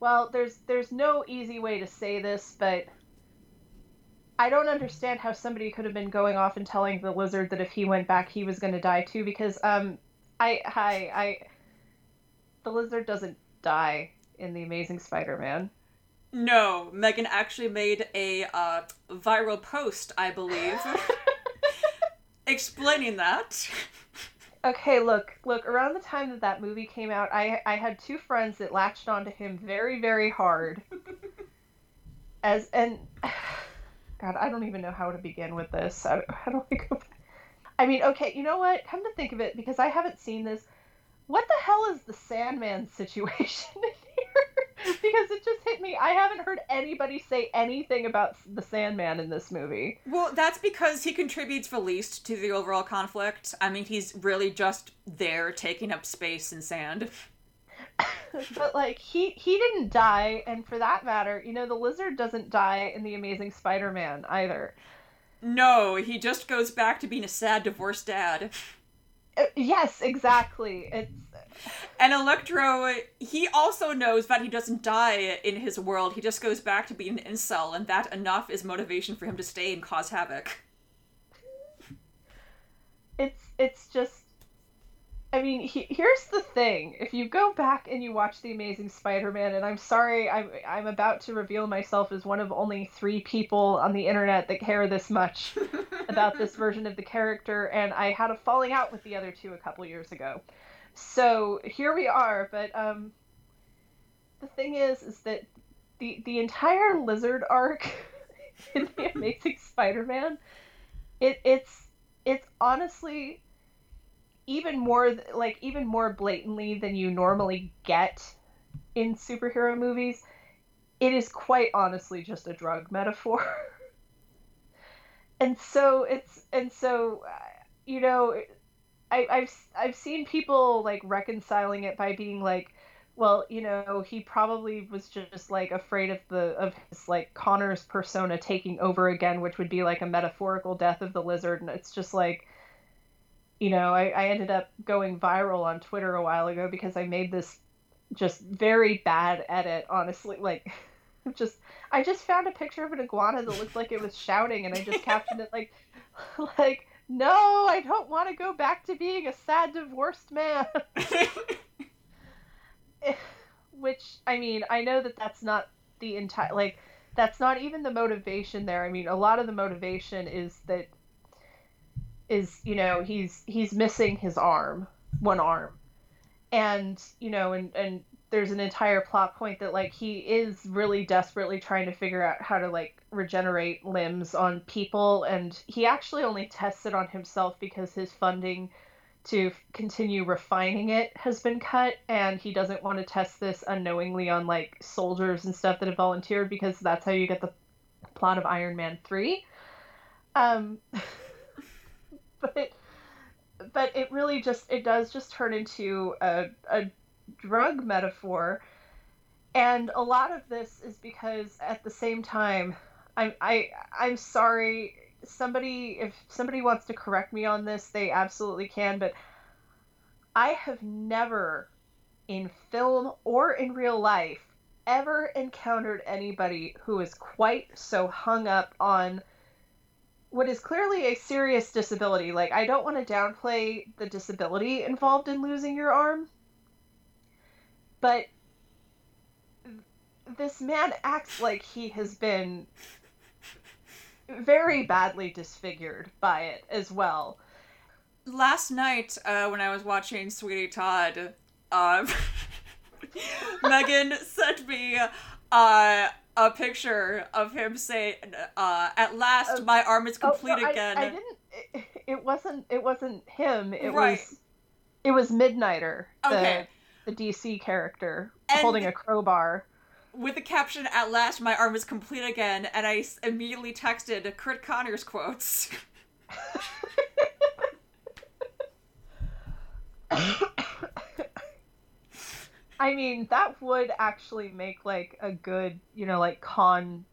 well, there's there's no easy way to say this, but I don't understand how somebody could have been going off and telling the lizard that if he went back, he was going to die too. Because um, I hi I the lizard doesn't die in the Amazing Spider-Man. No, Megan actually made a uh, viral post, I believe, explaining that. Okay, look, look. Around the time that that movie came out, I I had two friends that latched onto him very, very hard. As and God, I don't even know how to begin with this. How, how do I go? Back? I mean, okay, you know what? Come to think of it, because I haven't seen this. What the hell is the Sandman situation because it just hit me. I haven't heard anybody say anything about the Sandman in this movie. Well, that's because he contributes the least to the overall conflict. I mean, he's really just there taking up space and sand. but like he he didn't die and for that matter, you know, the lizard doesn't die in the Amazing Spider-Man either. No, he just goes back to being a sad divorced dad. Uh, yes, exactly. It's and Electro, he also knows that he doesn't die in his world. He just goes back to being an incel, and that enough is motivation for him to stay and cause havoc. It's it's just I mean, he, here's the thing. If you go back and you watch The Amazing Spider-Man, and I'm sorry, I'm I'm about to reveal myself as one of only three people on the internet that care this much about this version of the character, and I had a falling out with the other two a couple years ago. So here we are, but um, the thing is, is that the the entire lizard arc in the Amazing Spider-Man, it it's it's honestly even more like even more blatantly than you normally get in superhero movies. It is quite honestly just a drug metaphor. and so it's and so uh, you know I, I've I've seen people like reconciling it by being like, well, you know, he probably was just like afraid of the of his like Connor's persona taking over again, which would be like a metaphorical death of the lizard, and it's just like, you know, I, I ended up going viral on Twitter a while ago because I made this just very bad edit, honestly, like. just I just found a picture of an iguana that looked like it was shouting and I just captioned it like like no, I don't want to go back to being a sad divorced man. Which, I mean, I know that that's not the entire, like, that's not even the motivation there. I mean, a lot of the motivation is that, is, you know, he's, he's missing his arm, one arm. And, you know, and, and there's an entire plot point that like he is really desperately trying to figure out how to like regenerate limbs on people and he actually only tests it on himself because his funding to continue refining it has been cut and he doesn't want to test this unknowingly on like soldiers and stuff that have volunteered because that's how you get the plot of Iron Man 3 um but but it really just it does just turn into a, a drug metaphor. And a lot of this is because at the same time, I, I I'm sorry. Somebody, if somebody wants to correct me on this, they absolutely can. But I have never, in film or in real life, ever encountered anybody who is quite so hung up on what is clearly a serious disability. Like, I don't want to downplay the disability involved in losing your arm, but this man acts like he has been very badly disfigured by it as well. Last night, uh, when I was watching Sweeney Todd, um, Megan sent me uh, a picture of him saying, uh, "At last, uh, my arm is oh, complete oh, no, again." I, I didn't. It, it, wasn't. It wasn't him. It right. was. It was Midnighter. Okay. The, the DC character and holding a crowbar. With the caption, At last, my arm is complete again, and I immediately texted Curt Connors quotes. I mean, that would actually make like a good, you know, like con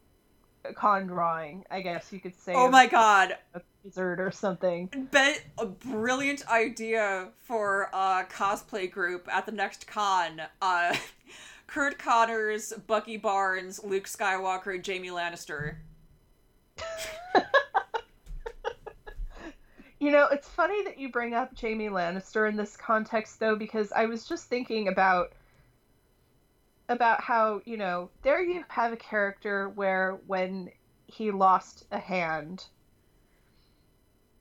con drawing, I guess you could say. Oh my god. A wizard or something. Bet a brilliant idea for a cosplay group at the next con. Uh Curt Connors, Bucky Barnes, Luke Skywalker, Jaime Lannister. you know, it's funny that you bring up Jaime Lannister in this context though because I was just thinking about about how you know there you have a character where when he lost a hand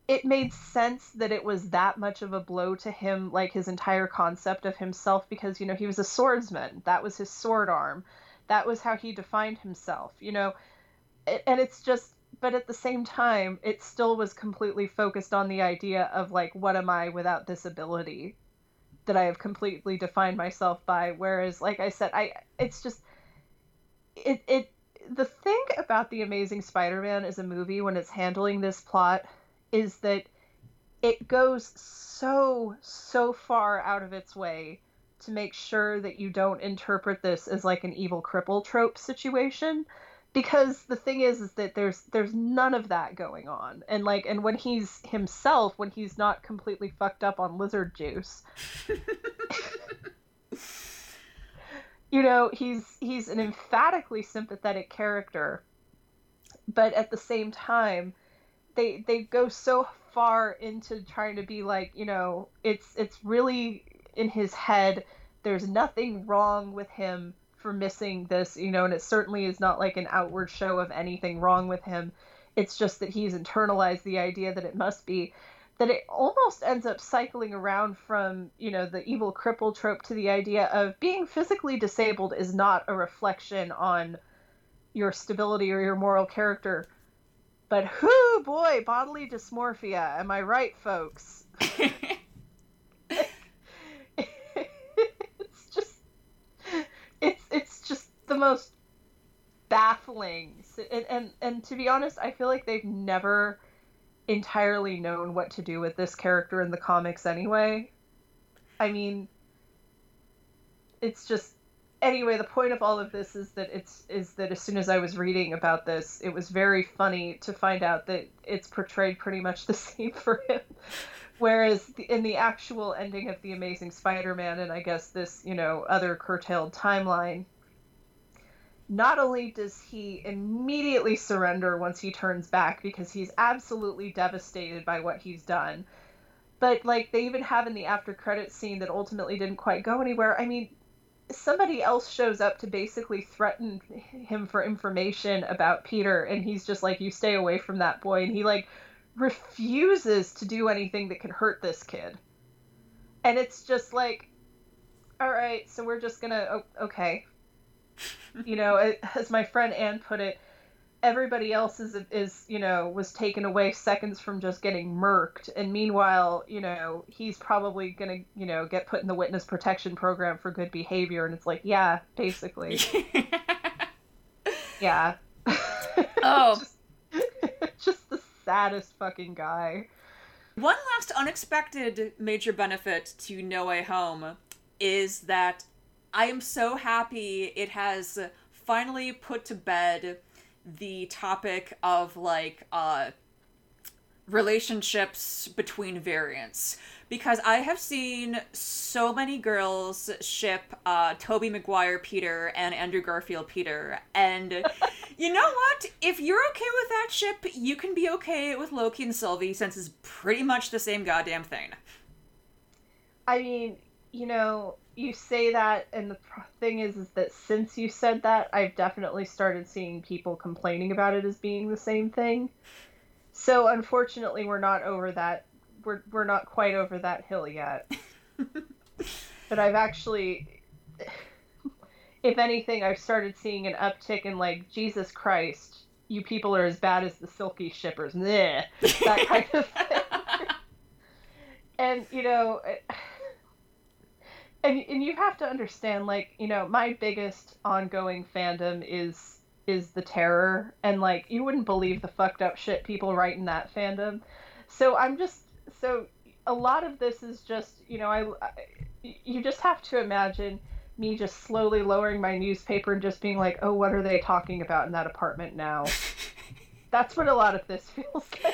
it made sense that it was that much of a blow to him like his entire concept of himself because you know he was a swordsman. That was his sword arm. That was how he defined himself you know? And it's just but at the same time it still was completely focused on the idea of like what am i without this ability that I have completely defined myself by. Whereas, like I said, I it's just it it the thing about the Amazing Spider-Man as a movie when it's handling this plot is that it goes so so far out of its way to make sure that you don't interpret this as like an evil cripple trope situation because the thing is is that there's there's none of that going on. And like and when he's himself when he's not completely fucked up on lizard juice you know he's he's an emphatically sympathetic character but at the same time they they go so far into trying to be like you know it's it's really in his head there's nothing wrong with him for missing this, you know, and it certainly is not like an outward show of anything wrong with him. It's just that he's internalized the idea that it must be. that it almost ends up cycling around from, you know, the evil cripple trope to the idea of being physically disabled is not a reflection on your stability or your moral character. But whoo boy, bodily dysmorphia. Am I right, folks? it's just it's it's just the most baffling and, and and to be honest, I feel like they've never entirely known what to do with this character in the comics anyway. I mean, it's just anyway, the point of all of this is that it's is that as soon as I was reading about this, it was very funny to find out that it's portrayed pretty much the same for him. Whereas in the actual ending of the Amazing Spider-Man and I guess this, you know, other curtailed timeline, not only does he immediately surrender once he turns back because he's absolutely devastated by what he's done, but like they even have in the after credit scene that ultimately didn't quite go anywhere. I mean, somebody else shows up to basically threaten him for information about Peter and he's just like you stay away from that boy and he like refuses to do anything that could hurt this kid. And it's just like all right, so we're just oh, okay, you know, as my friend Anne put it, everybody else is is you know was taken away seconds from just getting murked, and meanwhile, you know, he's probably gonna you know get put in the witness protection program for good behavior, and it's like, yeah, basically, yeah. Oh, just, just the saddest fucking guy. One last unexpected major benefit to No Way Home is that I am so happy it has finally put to bed the topic of like uh relationships between variants. Because I have seen so many girls ship uh Tobey Maguire Peter and Andrew Garfield Peter. And you know what? If you're okay with that ship you can be okay with Loki and Sylvie since it's pretty much the same goddamn thing. I mean you know you say that and the thing is is that since you said that i've definitely started seeing people complaining about it as being the same thing. So unfortunately we're not over that we're, we're not quite over that hill yet. But i've actually if anything i've started seeing an uptick in like jesus christ you people are as bad as the Sylki shippers. Bleh, that kind of thing. And you know and and you have to understand like you know my biggest ongoing fandom is is the terror and like you wouldn't believe the fucked up shit people write in that fandom. So i'm just so a lot of this is just you know I, I you just have to imagine me just slowly lowering my newspaper and just being like oh what are they talking about in that apartment now? That's what a lot of this feels like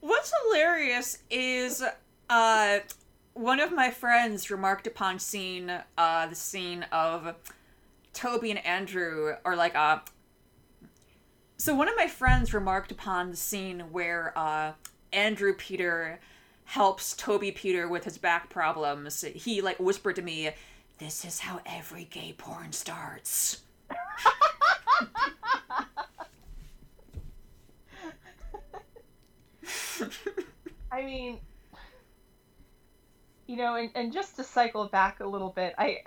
what's hilarious is uh one of my friends remarked upon seeing uh, the scene of Tobey and Andrew, or like uh. So one of my friends remarked upon the scene where uh, Andrew Peter helps Tobey Peter with his back problems. He like whispered to me, "This is how every gay porn starts." I mean, you know, and, and just to cycle back a little bit, I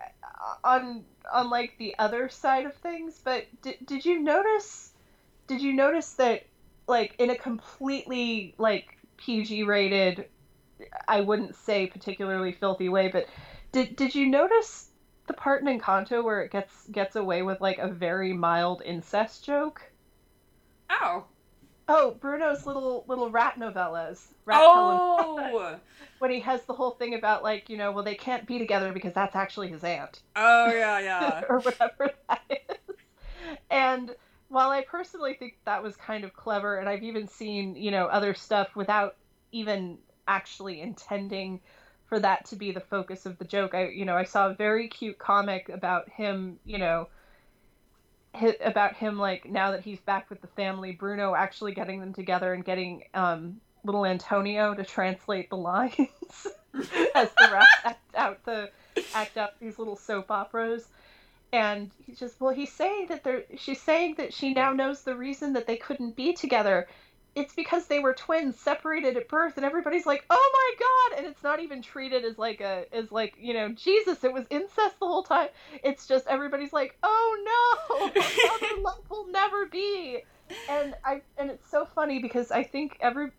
on on like the other side of things, but did, did you notice did you notice that like in a completely like PG rated I wouldn't say particularly filthy way, but did did you notice the part in Encanto where it gets gets away with like a very mild incest joke? Oh. Oh, Bruno's little little rat novellas. Rat oh, when he has the whole thing about like you know, well they can't be together because that's actually his aunt. Oh yeah, yeah, or whatever that is. And while I personally think that was kind of clever, and I've even seen you know other stuff without even actually intending for that to be the focus of the joke. I you know I saw a very cute comic about him you know about him like now that he's back with the family bruno actually getting them together and getting um, little antonio to translate the lines as the rest act out the act out these little soap operas. And he's just well he's saying that they're she's saying that she now knows the reason that they couldn't be together it's because they were twins separated at birth and everybody's like oh my god and it's not even treated as like a as like you know jesus it was incest the whole time. It's just everybody's like oh no other love will never be. And i and it's so funny because i think every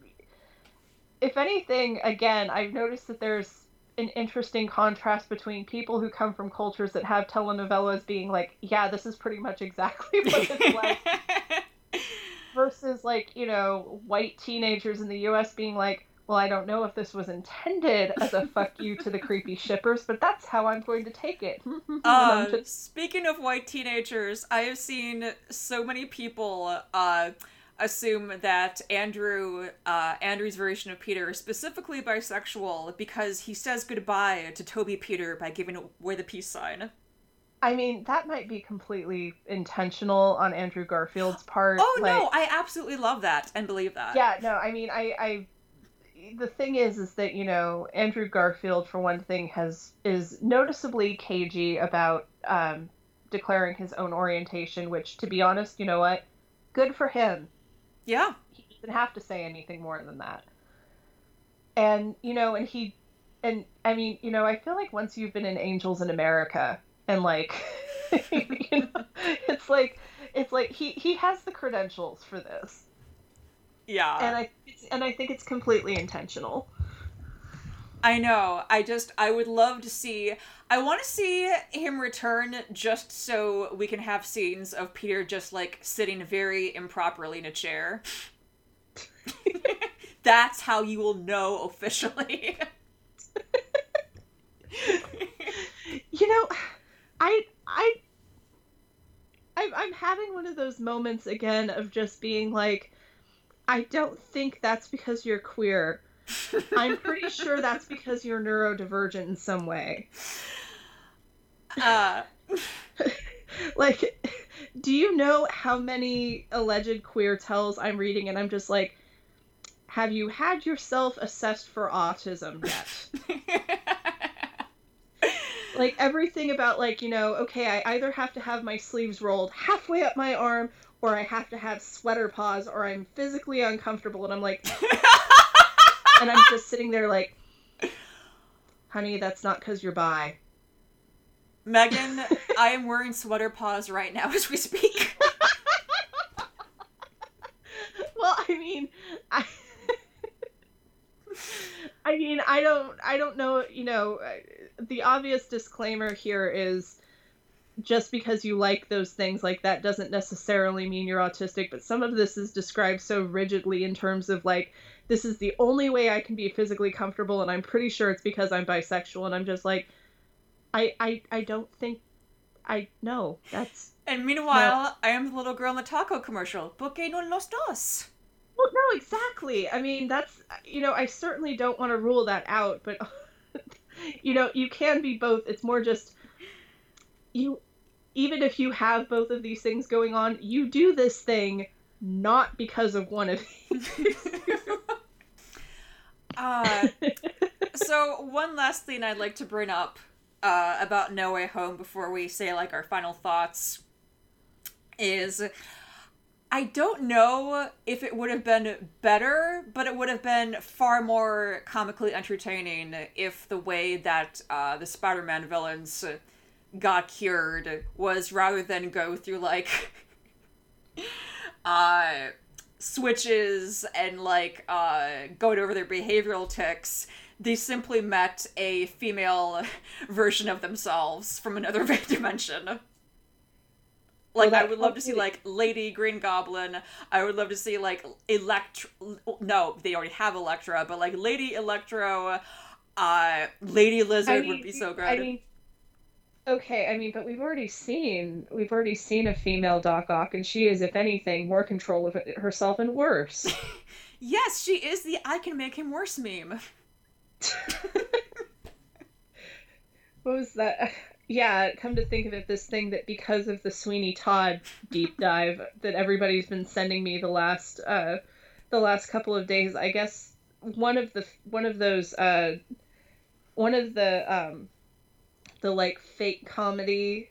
if anything again i've noticed that there's an interesting contrast between people who come from cultures that have telenovelas being like yeah this is pretty much exactly what it's like versus like you know white teenagers in the U.S. being like, well, I don't know if this was intended as a fuck you to the creepy shippers, but that's how I'm going to take it. uh, just... Speaking of white teenagers, I have seen so many people uh, assume that Andrew, uh, Andrew's version of Peter, is specifically bisexual because he says goodbye to Tobey Peter by giving away the peace sign. I mean, that might be completely intentional on Andrew Garfield's part. Oh like, no, I absolutely love that and believe that. Yeah, no, I mean, I, I, the thing is, is that you know, Andrew Garfield, for one thing, has is noticeably cagey about um, declaring his own orientation. Which, to be honest, you know what, good for him. Yeah, he doesn't have to say anything more than that. And you know, and he, and I mean, you know, I feel like once you've been in Angels in America and like you know, it's like it's like he he has the credentials for this. Yeah. And I and I think it's completely intentional. I know. I just I would love to see I want to see him return just so we can have scenes of Peter just like sitting very improperly in a chair. That's how you will know officially. you know, I I I'm having one of those moments again of just being like, I don't think that's because you're queer. I'm pretty sure that's because you're neurodivergent in some way. Uh. like, do you know how many alleged queer tells I'm reading? And I'm just like, have you had yourself assessed for autism yet? like everything about like you know okay i either have to have my sleeves rolled halfway up my arm or i have to have sweater paws or i'm physically uncomfortable and i'm like and i'm just sitting there like honey that's not because you're bi megan i am wearing sweater paws right now as we speak well i mean i I mean, I don't, I don't know. You know, the obvious disclaimer here is just because you like those things like that doesn't necessarily mean you're autistic. But some of this is described so rigidly in terms of like, this is the only way I can be physically comfortable, and I'm pretty sure it's because I'm bisexual. And I'm just like, I, I, I don't think, I know that's. And meanwhile. I am the little girl in the taco commercial. Porque no los dos. Well, no, exactly. I mean, that's you know, I certainly don't want to rule that out, but you know, you can be both. It's more just you even if you have both of these things going on, you do this thing not because of one of these. uh, so one last thing I'd like to bring up uh, about No Way Home before we say like our final thoughts is I don't know if it would have been better, but it would have been far more comically entertaining if the way that uh, the Spider Man villains got cured was rather than go through like uh, switches and like uh, going over their behavioral tics. They simply met a female version of themselves from another dimension. Like I would love to see like Lady Green Goblin. I would love to see like Electro. No, they already have Elektra, but like Lady Electro, uh, Lady Lizard I mean, would be so good. I mean, okay, I mean, but we've already seen we've already seen a female Doc Ock, and she is, if anything, more control of herself and worse. yes, she is the "I can make him worse" meme. what was that? Yeah, come to think of it, this thing that because of the Sweeney Todd deep dive that everybody's been sending me the last uh, the last couple of days, I guess one of the one of those uh, one of the um, the like fake comedy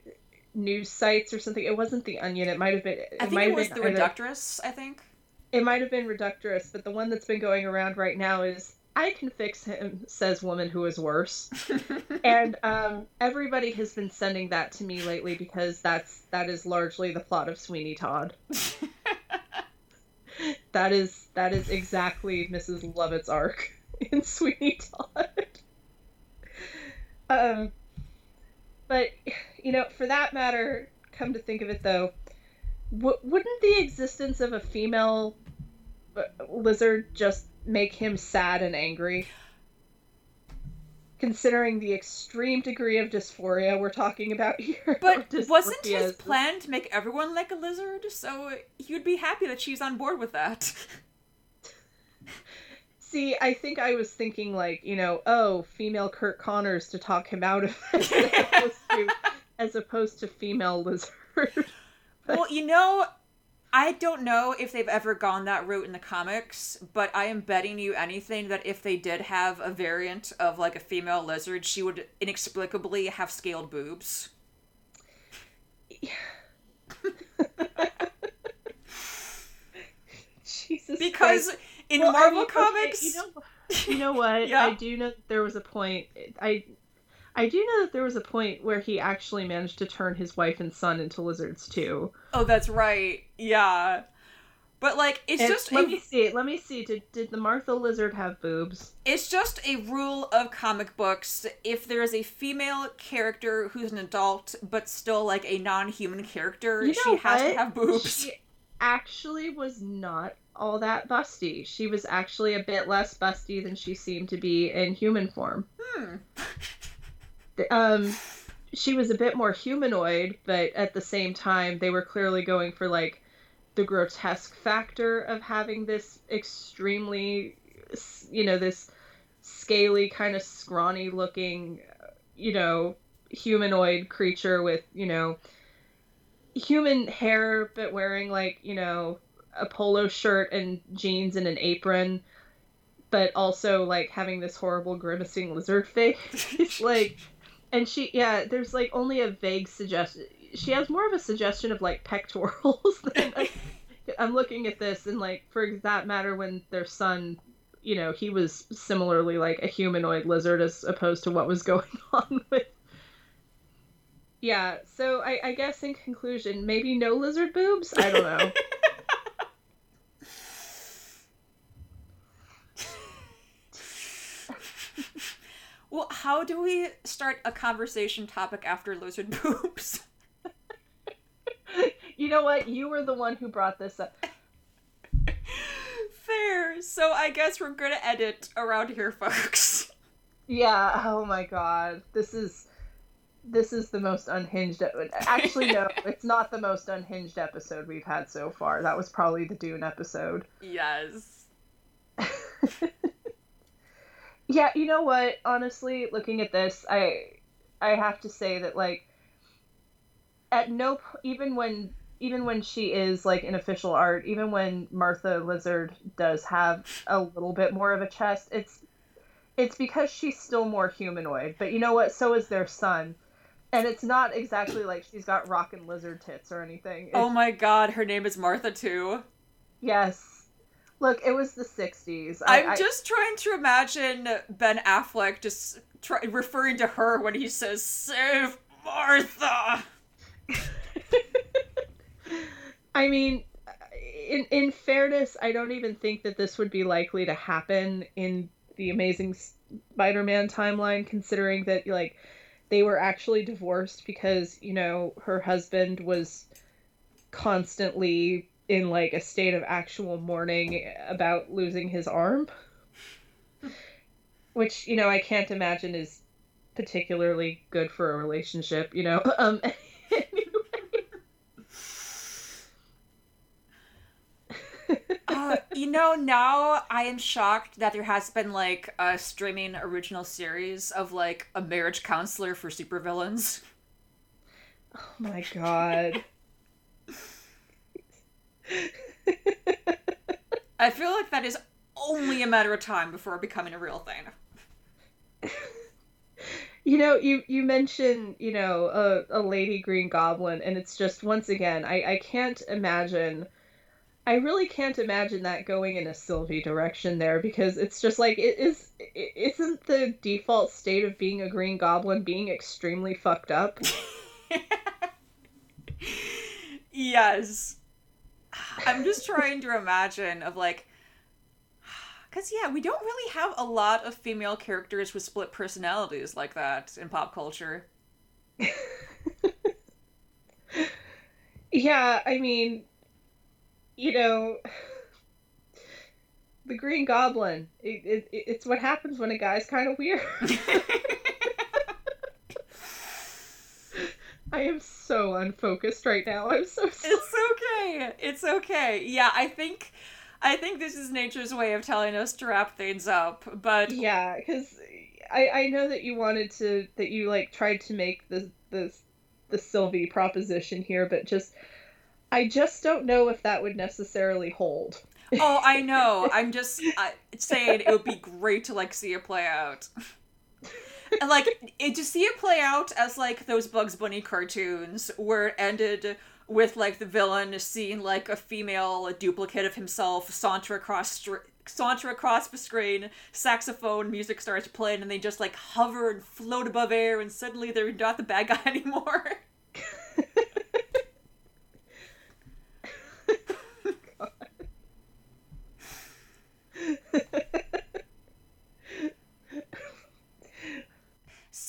news sites or something. It wasn't the Onion. It might have been. It I think it was the Reductress. I think. it might have been Reductress, but the one that's been going around right now is I can fix him, says woman who is worse. and um, everybody has been sending that to me lately because that's that is largely the plot of Sweeney Todd. that is that is exactly Mrs. Lovett's arc in Sweeney Todd. um, but you know, for that matter, come to think of it though, w- wouldn't the existence of a female uh, lizard just make him sad and angry? Considering the extreme degree of dysphoria we're talking about here. But wasn't his plan to make everyone like a lizard? So he would be happy that she's on board with that. See, I think I was thinking like, you know, oh, female Curt Connors to talk him out of it, as opposed to female lizard. well, you know, I don't know if they've ever gone that route in the comics, but I am betting you anything that if they did have a variant of like a female lizard, she would inexplicably have scaled boobs. Jesus. Because Christ. in well, Marvel I mean, comics, okay, you know, you know what? yeah. I do know there was a point. I I do know that there was a point where he actually managed to turn his wife and son into lizards too. Oh, that's right. Yeah. But like it's and just let a, me see. Let me see. Did did the Martha lizard have boobs? It's just a rule of comic books. If there is a female character who's an adult but still like a non-human character, you know she has to have boobs. She actually was not all that busty. She was actually a bit less busty than she seemed to be in human form. Hmm. um, she was a bit more humanoid, but at the same time, they were clearly going for like the grotesque factor of having this extremely, you know, this scaly, kind of scrawny looking, you know, humanoid creature with, you know, human hair, but wearing like, you know, a polo shirt and jeans and an apron but also like having this horrible grimacing lizard face. Like and she yeah there's like only a vague suggestion she has more of a suggestion of like pectorals than i'm looking at this and like for that matter when their son you know he was similarly like a humanoid lizard as opposed to what was going on with yeah so i, I guess in conclusion maybe no lizard boobs? I don't know Well, how do we start a conversation topic after lizard poops? you know what? You were the one who brought this up. Fair. So I guess we're gonna edit around here, folks. Yeah. Oh my god. This is this is the most unhinged. Actually, no, it's not the most unhinged episode we've had so far. That was probably the Dune episode. Yes. Yeah, you know what? Honestly, looking at this, I I have to say that like at no even when even when she is like in official art, even when Martha Lizard does have a little bit more of a chest, it's it's because she's still more humanoid. But you know what? So is their son. And it's not exactly like she's got rockin' lizard tits or anything. Oh it's, oh my god, her name is Martha too. Yes. Look, it was the 60s. I, am just trying to imagine Ben Affleck just try, referring to her when he says, Save Martha! I mean, in, in fairness, I don't even think that this would be likely to happen in the Amazing Spider Man timeline, considering that, like, they were actually divorced because, you know, her husband was constantly in like a state of actual mourning about losing his arm. Which, you know, I can't imagine is particularly good for a relationship, you know. Um uh, you know, now I am shocked that there has been like a streaming original series of like a marriage counselor for supervillains. Oh my god. I feel like that is only a matter of time before becoming a real thing. you know, you you mentioned you know a, a lady Green Goblin, and it's just once again, I I can't imagine. I really can't imagine that going in a Sylvie direction there because it's just like it is. It isn't the default state of being a Green Goblin being extremely fucked up. yes, I'm just trying to imagine of like because, yeah, we don't really have a lot of female characters with split personalities like that in pop culture. yeah, I mean, you know, the Green Goblin, it, it, it's what happens when a guy's kind of weird. I am so unfocused right now. I'm so sorry. It's okay. It's okay. Yeah, I think I think this is nature's way of telling us to wrap things up. But yeah, because I I know that you wanted to that you like tried to make the the the Sylvie proposition here, but just I just don't know if that would necessarily hold. oh, I know. I'm just uh, saying it would be great to like see it play out. And like it, to see it play out as like those Bugs Bunny cartoons where it ended with like the villain seeing like a female a duplicate of himself saunter across str- saunter across the screen saxophone music starts playing and they just like hover and float above air and suddenly they're not the bad guy anymore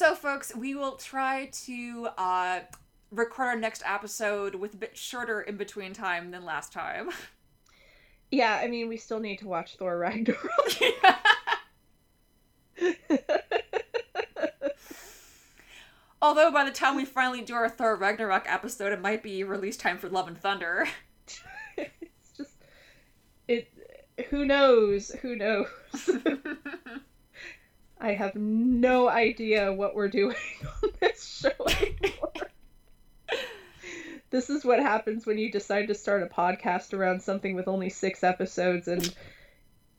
so folks we will try to uh record our next episode with a bit shorter in between time than last time. Yeah, I mean, we still need to watch Thor Ragnarok. Although by the time we finally do our Thor Ragnarok episode, it might be release time for Love and Thunder. it's just it. Who knows? Who knows? I have no idea what we're doing on this show anymore. This is what happens when you decide to start a podcast around something with only six episodes and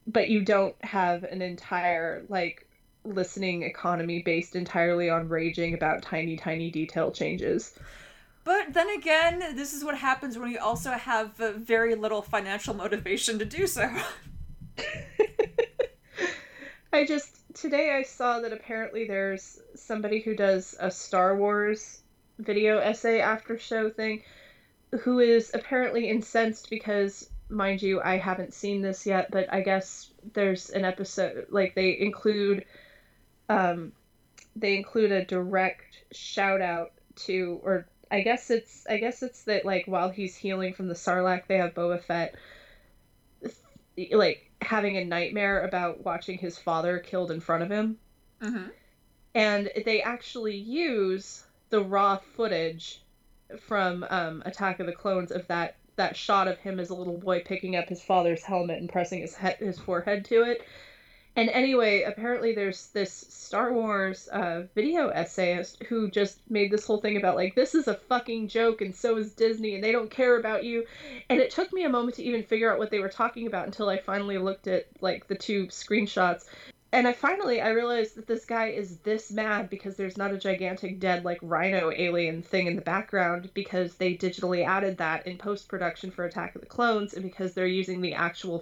but you don't have an entire like listening economy based entirely on raging about tiny tiny detail changes. But then again this is what happens when you also have uh, very little financial motivation to do so. I just today i saw that apparently there's somebody who does a star wars video essay after show thing who is apparently incensed because mind you i haven't seen this yet but i guess there's an episode like they include um they include a direct shout out to or i guess it's i guess it's that like while he's healing from the sarlacc they have boba fett. Like having a nightmare about watching his father killed in front of him mm-hmm. and they actually use the raw footage from um, Attack of the Clones of that that shot of him as a little boy picking up his father's helmet and pressing his head his forehead to it. And anyway, apparently there's this Star Wars uh, video essayist who just made this whole thing about like this is a fucking joke and so is Disney and they don't care about you. And it took me a moment to even figure out what they were talking about until I finally looked at like the two screenshots and I finally I realized that this guy is this mad because there's not a gigantic dead like rhino alien thing in the background because they digitally added that in post production for Attack of the Clones and because they're using the actual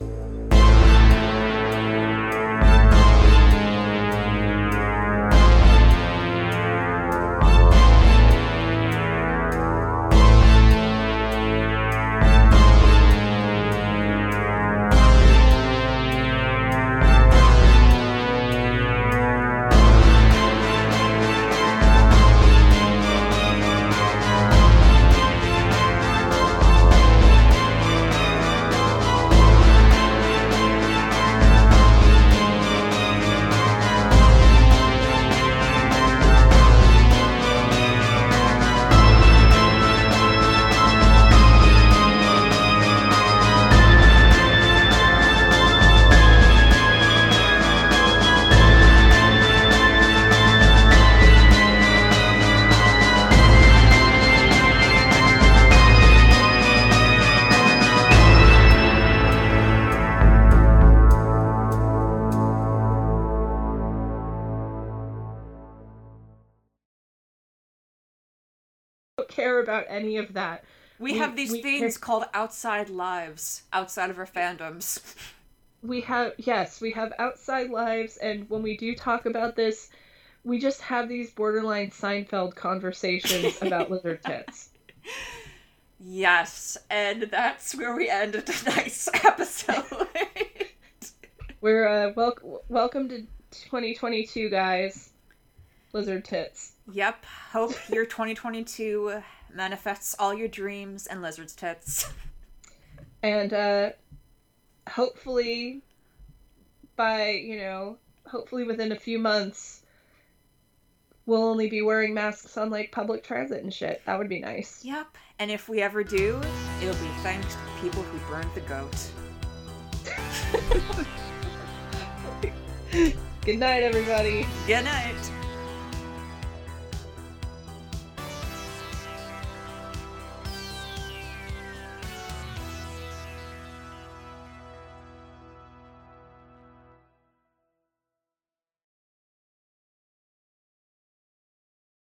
any of that. We, we have these we, things called outside lives outside of our fandoms. We have yes, we have outside lives, and when we do talk about this, we just have these borderline Seinfeld conversations about lizard tits. Yes, and that's where we end tonight's episode. We're uh, wel- welcome to 2022, guys. Lizard tits. Yep. Hope your 2022 manifests all your dreams and lizard's tits. And uh, hopefully, by, you know, hopefully within a few months, we'll only be wearing masks on like public transit and shit. That would be nice. Yep. And if we ever do, it'll be thanks to people who burned the goat. Good night, everybody. Good night.